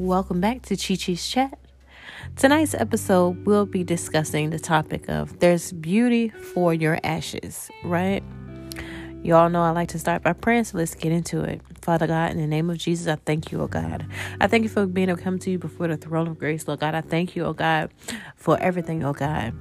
Welcome back to Chi Chi's Chat. Tonight's episode we'll be discussing the topic of there's beauty for your ashes, right? You all know I like to start by praying, so let's get into it. Father God, in the name of Jesus, I thank you, oh God. I thank you for being able to come to you before the throne of grace, Lord God. I thank you, oh God, for everything, oh God.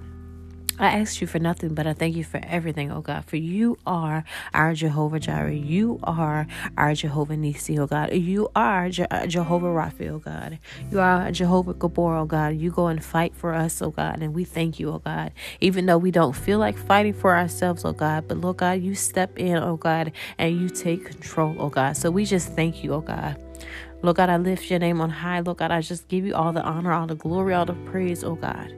I ask you for nothing, but I thank you for everything, oh God. For you are our Jehovah Jireh. You are our Jehovah Nisi, oh God. You are Je- uh, Jehovah Rapha, oh God. You are Jehovah Gibbor, oh God. You go and fight for us, oh God. And we thank you, oh God. Even though we don't feel like fighting for ourselves, oh God. But Lord God, you step in, oh God, and you take control, oh God. So we just thank you, oh God. Lord God, I lift your name on high. Lord God, I just give you all the honor, all the glory, all the praise, oh God.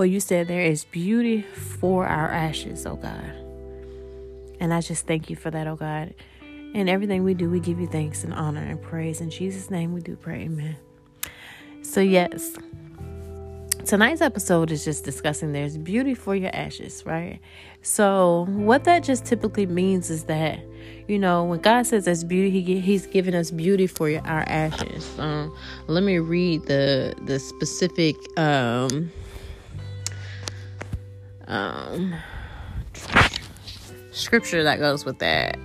For you said there is beauty for our ashes, oh God. And I just thank you for that, oh God. In everything we do, we give you thanks and honor and praise. In Jesus' name we do pray, amen. So, yes, tonight's episode is just discussing there's beauty for your ashes, right? So, what that just typically means is that, you know, when God says there's beauty, he, He's giving us beauty for your, our ashes. Um, let me read the the specific um, um, scripture that goes with that.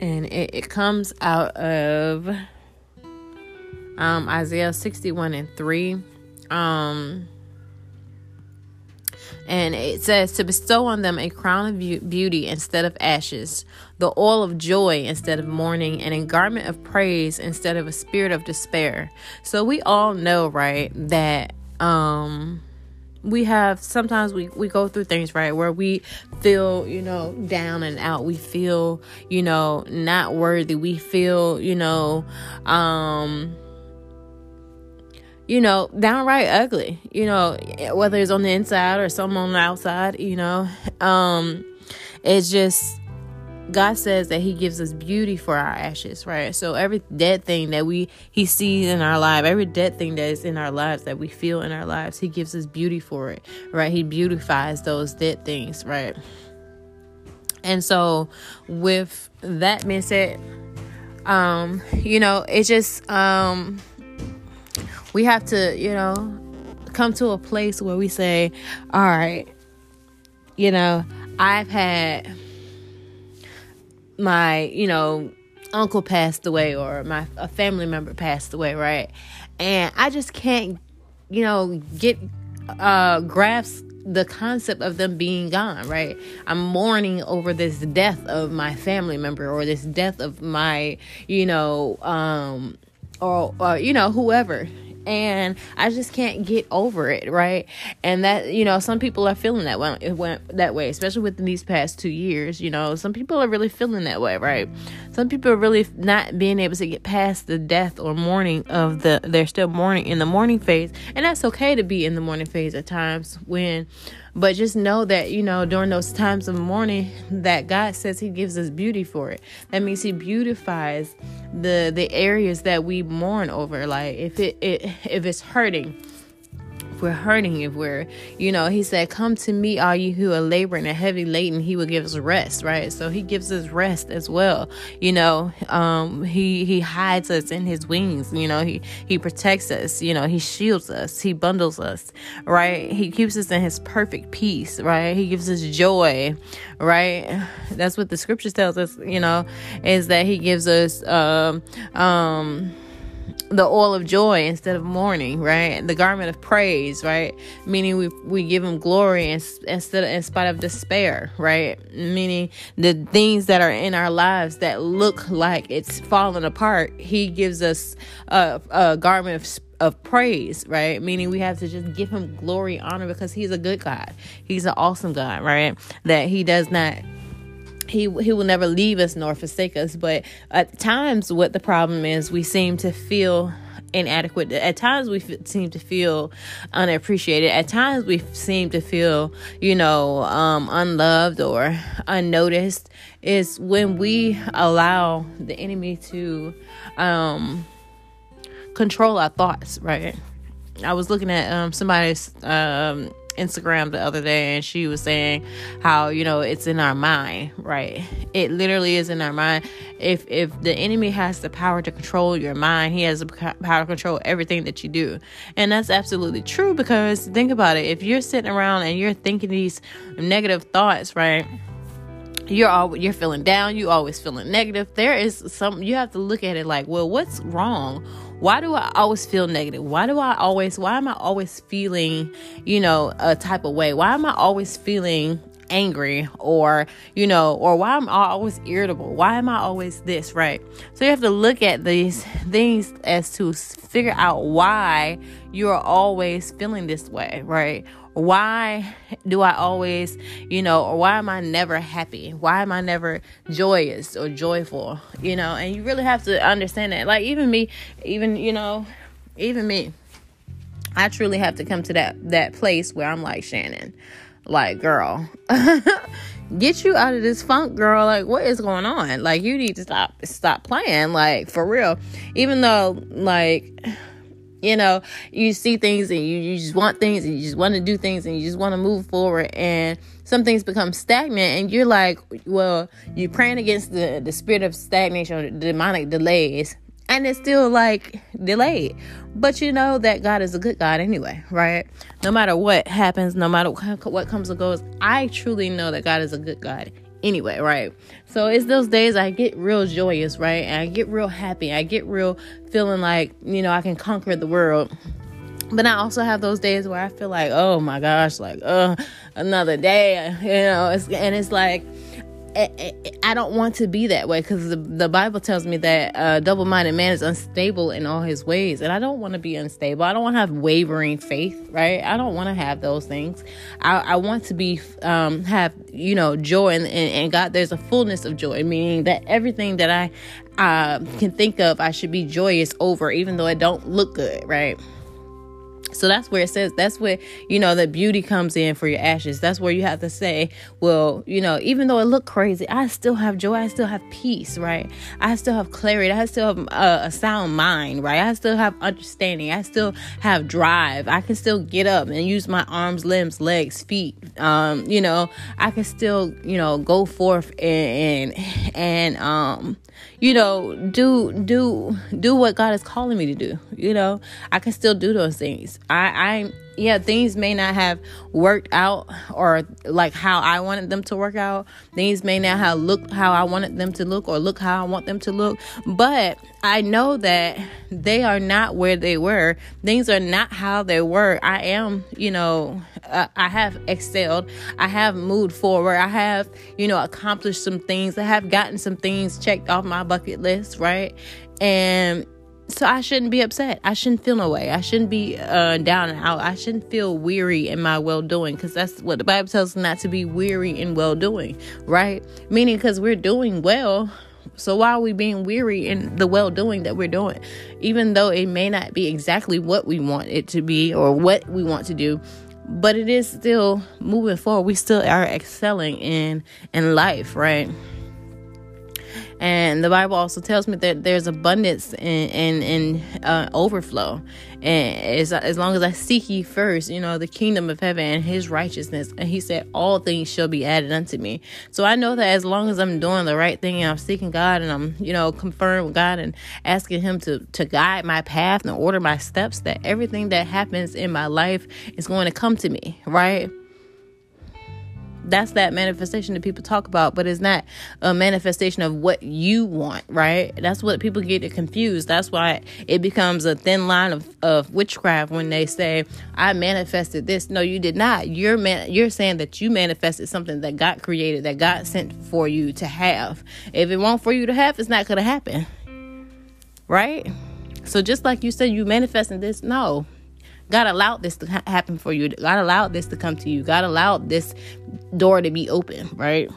And it, it comes out of um, Isaiah 61 and 3. Um, and it says to bestow on them a crown of beauty instead of ashes, the oil of joy instead of mourning, and a garment of praise instead of a spirit of despair. So we all know, right, that um we have sometimes we we go through things right where we feel you know down and out we feel you know not worthy we feel you know um you know, downright ugly, you know, whether it's on the inside or some on the outside, you know. Um, it's just God says that He gives us beauty for our ashes, right? So every dead thing that we He sees in our life, every dead thing that is in our lives that we feel in our lives, He gives us beauty for it, right? He beautifies those dead things, right? And so with that being said, um, you know, it just um we have to, you know, come to a place where we say, all right, you know, I've had my, you know, uncle passed away or my a family member passed away, right? And I just can't, you know, get uh grasp the concept of them being gone, right? I'm mourning over this death of my family member or this death of my, you know, um or, or you know, whoever, and I just can't get over it, right? And that you know, some people are feeling that way. It went that way, especially within these past two years. You know, some people are really feeling that way, right? Some people are really not being able to get past the death or mourning of the. They're still mourning in the mourning phase, and that's okay to be in the mourning phase at times when but just know that, you know, during those times of mourning that God says he gives us beauty for it. That means he beautifies the the areas that we mourn over. Like if it, it if it's hurting, we're hurting, if we're, you know, he said, Come to me, all you who are laboring and heavy laden, he will give us rest, right? So he gives us rest as well. You know, um, he he hides us in his wings, you know, he he protects us, you know, he shields us, he bundles us, right? He keeps us in his perfect peace, right? He gives us joy, right? That's what the scriptures tells us, you know, is that he gives us um um the oil of joy instead of mourning, right? The garment of praise, right? Meaning we we give him glory instead of, in spite of despair, right? Meaning the things that are in our lives that look like it's falling apart, he gives us a, a garment of of praise, right? Meaning we have to just give him glory, honor because he's a good God. He's an awesome God, right? That he does not he he will never leave us nor forsake us. But at times what the problem is we seem to feel inadequate. At times we f- seem to feel unappreciated. At times we seem to feel you know um, unloved or unnoticed. Is when we allow the enemy to um, control our thoughts right? I was looking at um somebody's um Instagram the other day and she was saying how you know it's in our mind right? It literally is in our mind. If if the enemy has the power to control your mind he has the power to control everything that you do. And that's absolutely true because think about it. If you're sitting around and you're thinking these negative thoughts right you're all you're feeling down you always feeling negative. There is some you have to look at it like well what's wrong? Why do I always feel negative? Why do I always, why am I always feeling, you know, a type of way? Why am I always feeling angry or you know or why am i always irritable? Why am i always this right? So you have to look at these things as to figure out why you're always feeling this way right why do I always, you know, or why am I never happy? Why am I never joyous or joyful? You know, and you really have to understand that. Like even me, even, you know, even me. I truly have to come to that that place where I'm like Shannon, like girl, get you out of this funk, girl. Like what is going on? Like you need to stop stop playing, like for real. Even though like you know you see things and you, you just want things and you just want to do things and you just want to move forward and some things become stagnant and you're like well you're praying against the, the spirit of stagnation or demonic delays and it's still like delayed. But you know that god is a good god anyway right? No matter what happens no matter what comes or goes i truly know that god is a good god anyway, right? So it's those days I get real joyous, right? And I get real happy. I get real feeling like, you know, I can conquer the world. But I also have those days where I feel like, oh my gosh, like, uh, another day, you know, it's, and it's like, I don't want to be that way because the, the Bible tells me that a double minded man is unstable in all his ways. And I don't want to be unstable. I don't want to have wavering faith, right? I don't want to have those things. I, I want to be, um, have, you know, joy. And, and, and, God, there's a fullness of joy, meaning that everything that I uh, can think of, I should be joyous over, even though it don't look good, right? So that's where it says that's where you know the beauty comes in for your ashes. That's where you have to say, well, you know, even though it looked crazy, I still have joy. I still have peace, right? I still have clarity. I still have a, a sound mind, right? I still have understanding. I still have drive. I can still get up and use my arms, limbs, legs, feet. Um, you know, I can still, you know, go forth and and, and um you know, do do do what God is calling me to do. You know, I can still do those things. I I yeah, things may not have worked out or like how I wanted them to work out. Things may not have looked how I wanted them to look or look how I want them to look. But I know that they are not where they were. Things are not how they were. I am, you know, uh, I have excelled. I have moved forward. I have, you know, accomplished some things. I have gotten some things checked off my bucket list, right? And so I shouldn't be upset. I shouldn't feel no way. I shouldn't be uh, down and out. I shouldn't feel weary in my well doing because that's what the Bible tells us not to be weary in well doing, right? Meaning because we're doing well. So why are we being weary in the well doing that we're doing? Even though it may not be exactly what we want it to be or what we want to do, but it is still moving forward. We still are excelling in in life, right? And the Bible also tells me that there's abundance and and, uh, overflow. And as, as long as I seek ye first, you know, the kingdom of heaven and his righteousness. And he said, all things shall be added unto me. So I know that as long as I'm doing the right thing and I'm seeking God and I'm, you know, conferring with God and asking him to, to guide my path and order my steps, that everything that happens in my life is going to come to me, right? That's that manifestation that people talk about, but it's not a manifestation of what you want, right? That's what people get confused. That's why it becomes a thin line of, of witchcraft when they say, I manifested this. No, you did not. You're man- you're saying that you manifested something that God created, that God sent for you to have. If it won't for you to have, it's not gonna happen. Right? So just like you said you manifesting this, no, God allowed this to ha- happen for you. God allowed this to come to you. God allowed this door to be open, right?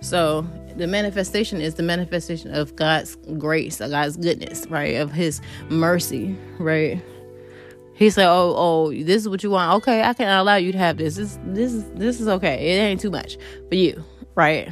So the manifestation is the manifestation of God's grace, of God's goodness, right? Of His mercy, right? He said, "Oh, oh, this is what you want. Okay, I can allow you to have this. This, this this is okay. It ain't too much for you, right?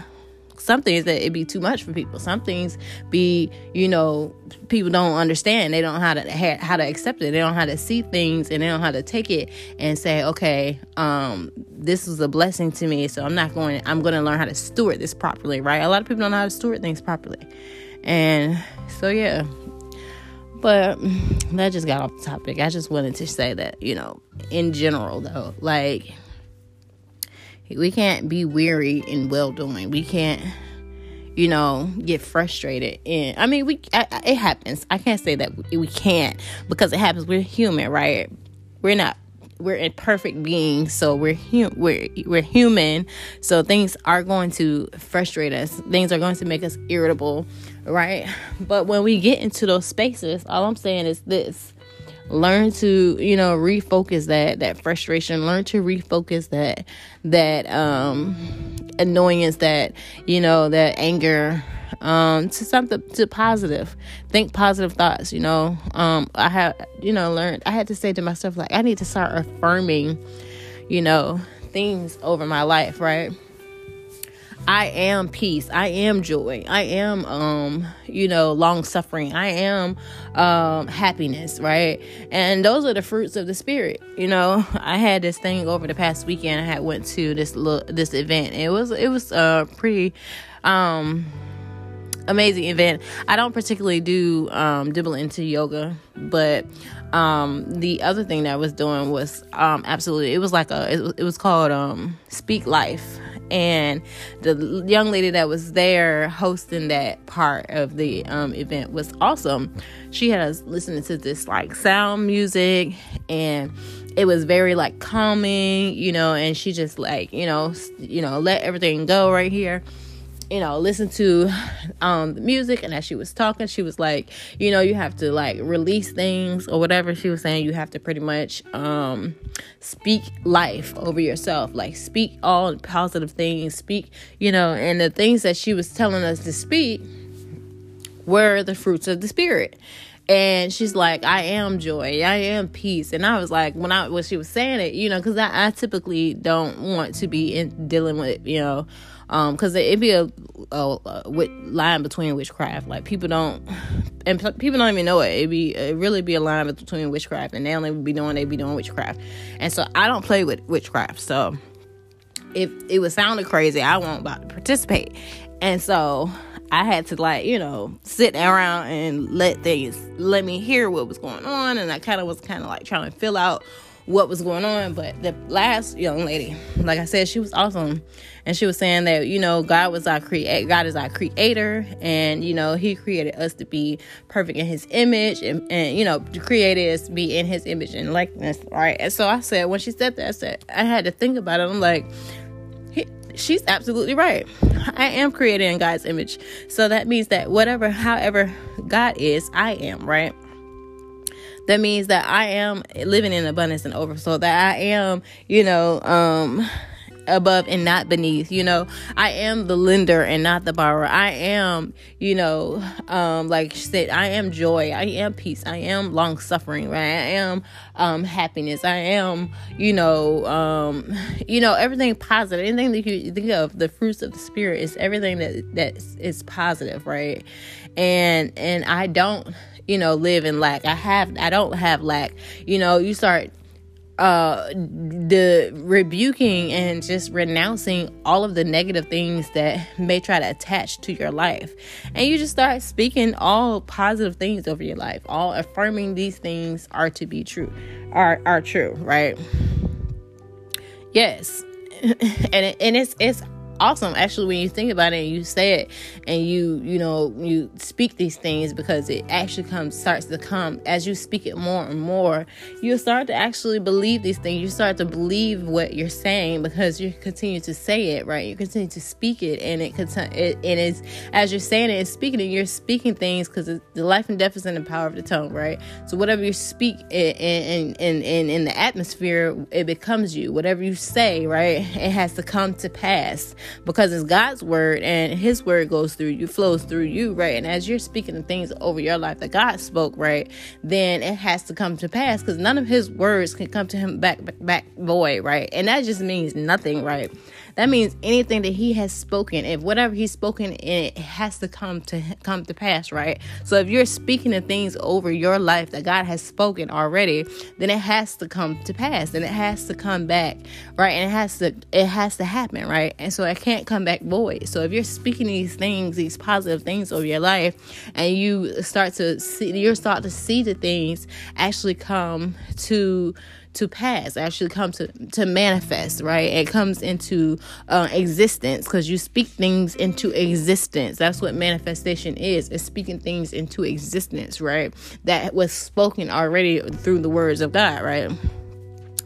Some things that it be too much for people. Some things be, you know, people don't understand. They don't know how to how to accept it. They don't know how to see things and they don't know how to take it and say, okay, um, this was a blessing to me, so I'm not going. I'm going to learn how to steward this properly, right? A lot of people don't know how to steward things properly, and so yeah. But that just got off the topic. I just wanted to say that, you know, in general, though, like we can't be weary in well doing. We can't, you know, get frustrated. And I mean, we I, it happens. I can't say that we can't because it happens. We're human, right? We're not we're a perfect beings, so we're hum- we're we're human. So things are going to frustrate us. Things are going to make us irritable, right? But when we get into those spaces, all I'm saying is this: learn to you know refocus that that frustration. Learn to refocus that that um annoyance that you know that anger um to something to positive. Think positive thoughts you know. Um i have you know learned i had to say to myself like i need to start affirming you know things over my life right I am peace. I am joy. I am um, you know, long suffering. I am um happiness, right? And those are the fruits of the spirit. You know, I had this thing over the past weekend. I had went to this little this event. It was it was a pretty um amazing event. I don't particularly do um dibble into yoga, but um the other thing that I was doing was um absolutely it was like a it, it was called um speak life and the young lady that was there hosting that part of the um, event was awesome. She had us listening to this like sound music and it was very like calming, you know, and she just like, you know, you know, let everything go right here you know, listen to um, the music. And as she was talking, she was like, you know, you have to like release things or whatever she was saying. You have to pretty much um, speak life over yourself, like speak all positive things, speak, you know, and the things that she was telling us to speak were the fruits of the spirit and she's like i am joy i am peace and i was like when i when she was saying it you know because I, I typically don't want to be in dealing with you know um because it'd be a, a, a, line between witchcraft. Like people don't and people don't even know it. It'd be it really be a line between witchcraft and they only be doing they be doing witchcraft. And so i don't play with witchcraft. So if it was sounding crazy i won't about to participate. And so I had to like, you know, sit around and let things let me hear what was going on. And I kind of was kind of like trying to fill out what was going on. But the last young lady, like I said, she was awesome. And she was saying that, you know, God was our create God is our creator and, you know, he created us to be perfect in his image and, and you know, created us to be in his image and likeness. Right. And so I said, when she said that, I said, I had to think about it. I'm like, she's absolutely right. I am created in God's image. So that means that whatever, however God is, I am, right? That means that I am living in abundance and overflow, that I am, you know, um, above and not beneath you know. I am the lender and not the borrower. I am you know um like she said i am joy. I am peace. I am long suffering right? I am um happiness. I am you know um you know everything positive. Anything that you think of the fruits of the spirit is everything that that is positive right? And and i don't you know live in lack. I have i don't have lack. You know you start uh the rebuking and just renouncing all of the negative things that may try to attach to your life. And you just start speaking all positive things over your life. All affirming these things are to be true are are true right? Yes. And it, and it's it's awesome actually when you think about it and you say it and you you know you speak these things because it actually comes starts to come. As you speak it more and more you start to actually believe these things. You start to believe what you're saying because you continue to say it right? You continue to speak it and it it, and it is as you're saying it and speaking it you're speaking things because the life and death is in the power of the tongue right? So whatever you speak in in in in, in the atmosphere it becomes you. Whatever you say right it has to come to pass because it's God's word and his word goes through you, flows through you, right? And as you're speaking the things over your life that God spoke, right, then it has to come to pass because none of his words can come to him back, back, void, right? And that just means nothing, right? That means anything that he has spoken, if whatever he's spoken, it has to come to come to pass, right? So if you're speaking the things over your life that God has spoken already, then it has to come to pass and it has to come back, right? And it has to it has to happen, right? And so it can't come back void. So if you're speaking these things, these positive things over your life, and you start to see you start to see the things actually come to to pass actually come to to manifest right? It comes into uh, existence because you speak things into existence. That's what manifestation is is speaking things into existence right? That was spoken already through the words of god right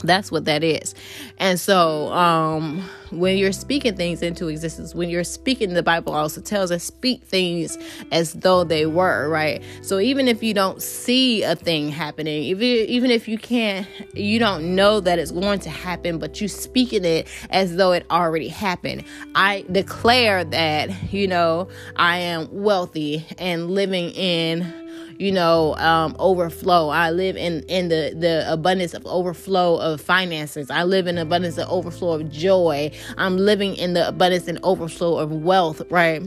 that's what that is. And so, um, when you're speaking things into existence, when you're speaking, the Bible also tells us speak things as though they were, right? So even if you don't see a thing happening, even even if you can't, you don't know that it's going to happen, but you speaking it as though it already happened. I declare that you know I am wealthy and living in you know um, overflow. I live in in the the abundance of overflow of finances. I live in abundance of overflow of joy. I'm living in the abundance and overflow of wealth right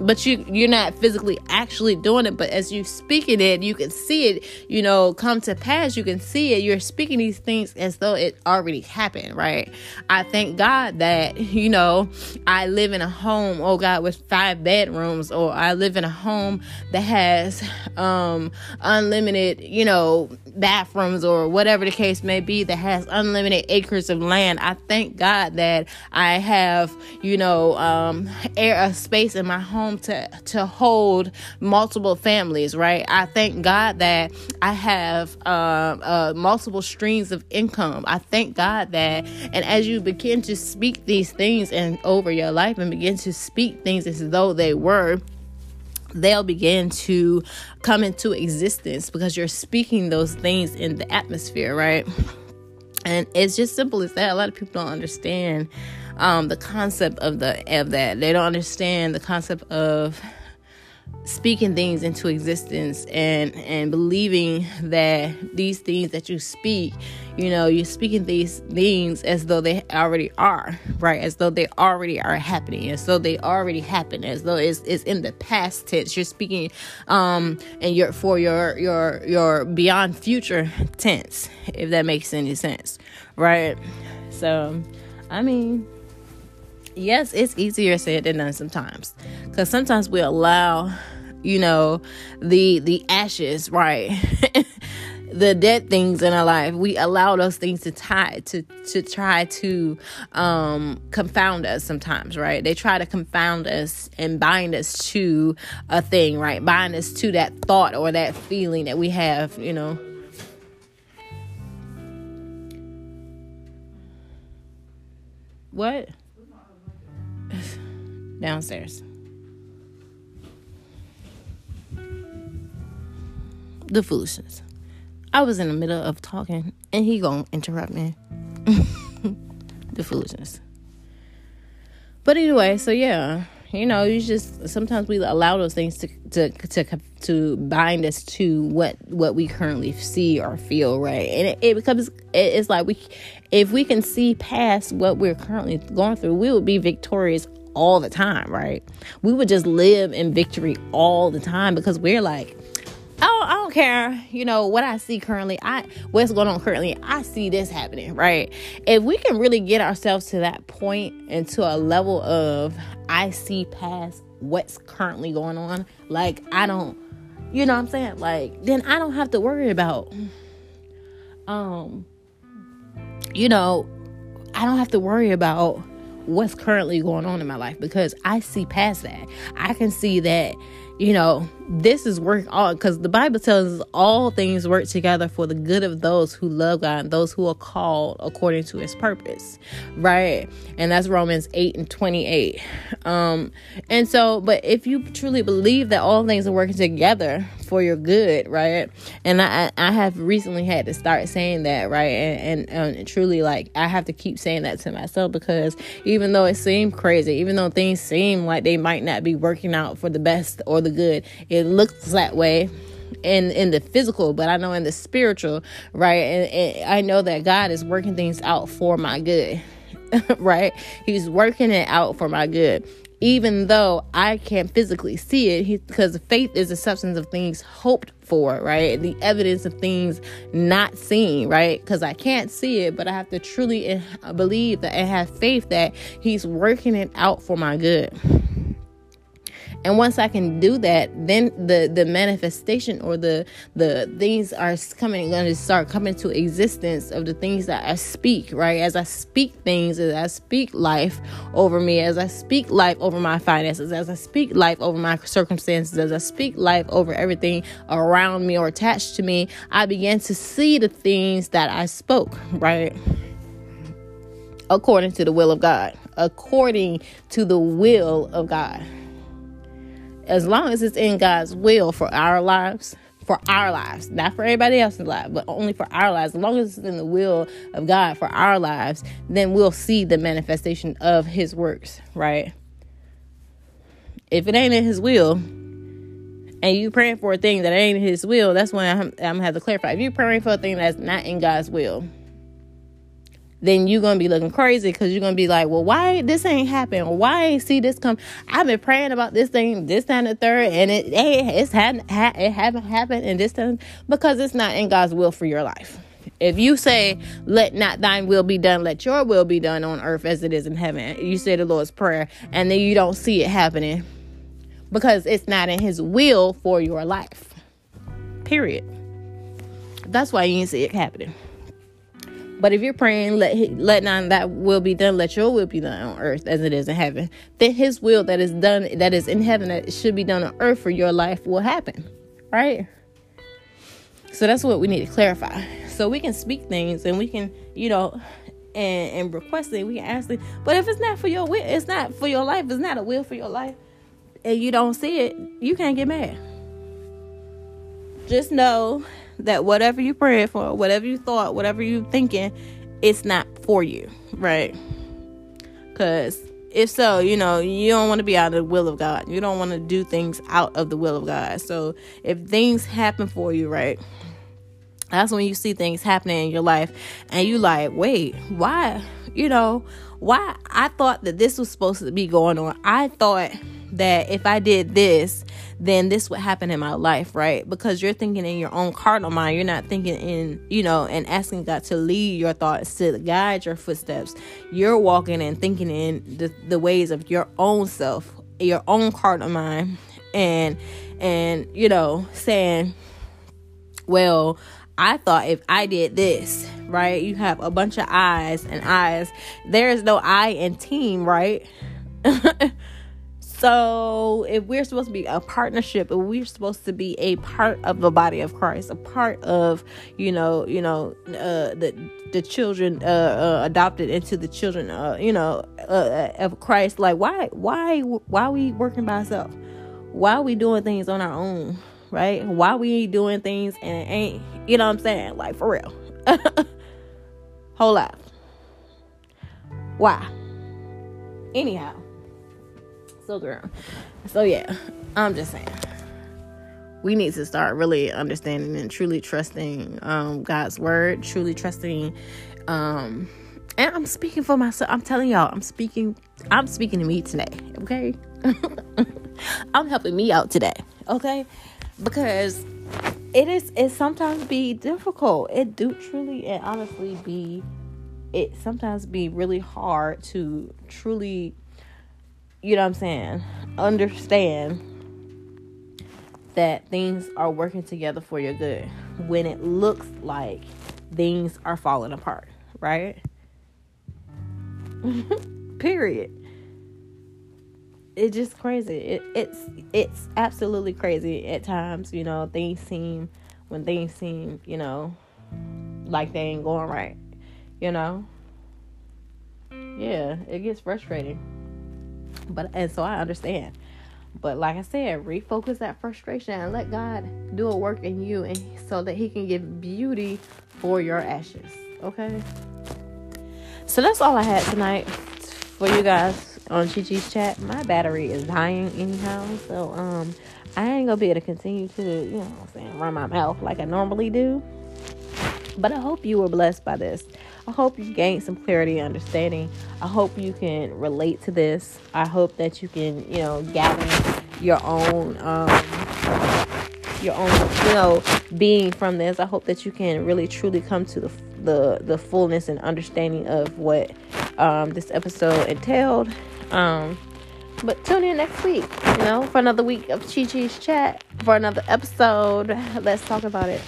but you you're not physically actually doing it but as you speaking it you can see it you know come to pass you can see it. You're speaking these things as though it already happened right? I thank god that you know i live in a home oh god with five bedrooms or i live in a home that has um unlimited you know bathrooms or whatever the case may be that has unlimited acres of land i thank god that i have you know um air a space in my home to to hold multiple families, right? I thank God that I have uh, uh, multiple streams of income. I thank God that, and as you begin to speak these things and over your life and begin to speak things as though they were they'll begin to come into existence because you're speaking those things in the atmosphere, right? And it's just simple as that. A lot of people don't understand um, the concept of the of that. They don't understand the concept of speaking things into existence and and believing that these things that you speak you know you're speaking these things as though they already are right as though they already are happening as though they already happened as though it's, it's in the past tense you're speaking um and you're for your your your beyond future tense if that makes any sense right so i mean yes, it's easier said than done sometimes. Cause sometimes we allow, you know, the the ashes, right? the dead things in our life we allow those things to tie to to try to um confound us sometimes right they try to confound us and bind us to a thing right bind us to that thought or that feeling that we have you know what downstairs. The foolishness. I was in the middle of talking and he gonna interrupt me. the foolishness. But anyway, so yeah, you know, you just sometimes we allow those things to to to to bind us to what what we currently see or feel, right? And it, it becomes it's like we if we can see past what we're currently going through, we will be victorious all the time, right? We would just live in victory all the time because we're like, I don't care, you know, what I see currently, I what's going on currently, I see this happening, right? If we can really get ourselves to that point and to a level of I see past what's currently going on, like I don't you know what I'm saying? Like then I don't have to worry about um you know, I don't have to worry about what's currently going on in my life because I see past that. I can see that, you know, this is work all because the Bible tells us all things work together for the good of those who love God and those who are called according to his purpose. Right. And that's Romans 8 and 28. Um, and so, but if you truly believe that all things are working together for your good, right? And I I have recently had to start saying that, right? And, and, and truly like I have to keep saying that to myself because even though it seemed crazy, even though things seem like they might not be working out for the best or the good, it looks that way in in the physical but i know in the spiritual right and, and, i know that god is working things out for my good right? He's working it out for my good. Even though I can't physically see it, because faith is the substance of things hoped for, right? The evidence of things not seen, right? Because I can't see it, but I have to truly believe that and have faith that He's working it out for my good. And once I can do that, then the the manifestation or the the things are coming going to start coming to existence of the things that I speak, right? As I speak things, as I speak life over me, as I speak life over my finances, as I speak life over my circumstances, as I speak life over everything around me or attached to me, I begin to see the things that I spoke, right? According to the will of God, according to the will of God as long as it's in God's will for our lives, for our lives, not for everybody else's life, but only for our lives. As long as it's in the will of God for our lives, then we'll see the manifestation of His works, right? If it ain't in His will, and you praying for a thing that ain't in His will, that's when I'm, I'm gonna have to clarify. If you're praying for a thing that's not in God's will, then you're gonna be looking crazy because you're gonna be like, well, why this ain't happen? Or why ain't see this come? I've been praying about this thing, this time the third, and it hey, it's hadn't ha- it haven't happened in this time because it's not in God's will for your life. If you say, "Let not thine will be done, let your will be done on earth as it is in heaven," you say the Lord's prayer, and then you don't see it happening because it's not in His will for your life. Period. That's why you didn't see it happening. But if you're praying, let let not that will be done, let your will be done on earth as it is in heaven. Then His will that is done, that is in heaven, that should be done on earth for your life will happen, right? So that's what we need to clarify. So we can speak things and we can, you know, and and request it. We can ask it. But if it's not for your will, it's not for your life. It's not a will for your life, and you don't see it, you can't get mad. Just know that whatever you prayed for, whatever you thought, whatever you thinking, it's not for you, right? Because if so, you know, you don't want to be out of the will of God. You don't want to do things out of the will of God. So if things happen for you, right? That's when you see things happening in your life and you like, wait, why? You know, why I thought that this was supposed to be going on. I thought that if I did this, then this would happen in my life, right? Because you're thinking in your own carnal mind. You're not thinking in, you know, and asking God to lead your thoughts, to guide your footsteps. You're walking and thinking in the, the ways of your own self, your own carnal mind, and and you know, saying, Well, I thought if I did this, right? You have a bunch of eyes and eyes. There is no I in team, right? So, if we're supposed to be a partnership, if we're supposed to be a part of the body of Christ, a part of, you know, you know, uh, the the children uh, uh, adopted into the children, uh, you know, uh, of Christ, like why, why, why are we working by ourselves? Why are we doing things on our own? Right? Why we doing things and it ain't, you know what I'm saying? Like for real, whole lot. Why? Anyhow so girl. So yeah, I'm just saying. We need to start really understanding and truly trusting um, God's word, truly trusting um, and I'm speaking for myself. I'm telling y'all, I'm speaking I'm speaking to me today, okay? I'm helping me out today, okay? Because it is it sometimes be difficult. It do truly and honestly be it sometimes be really hard to truly you know what I'm saying, understand that things are working together for your good when it looks like things are falling apart, right? Period. It's just crazy. It, it's it's absolutely crazy at times. You know, things seem when things seem you know like they ain't going right. You know, yeah, it gets frustrating. But and so I understand. But like I said, refocus that frustration and let God do a work in you and so that he can give beauty for your ashes. Okay? So that's all I had tonight for you guys on Chi Chi's chat. My battery is dying anyhow. So um I ain't gonna be able to continue to, you know what I'm saying, run my mouth like I normally do. But I hope you were blessed by this. I hope you gain some clarity and understanding. I hope you can relate to this. I hope that you can, you know, gather your own um your own, you know, being from this. I hope that you can really truly come to the the the fullness and understanding of what um, this episode entailed. Um, but tune in next week, you know, for another week of Chi Chi's chat, for another episode. Let's talk about it.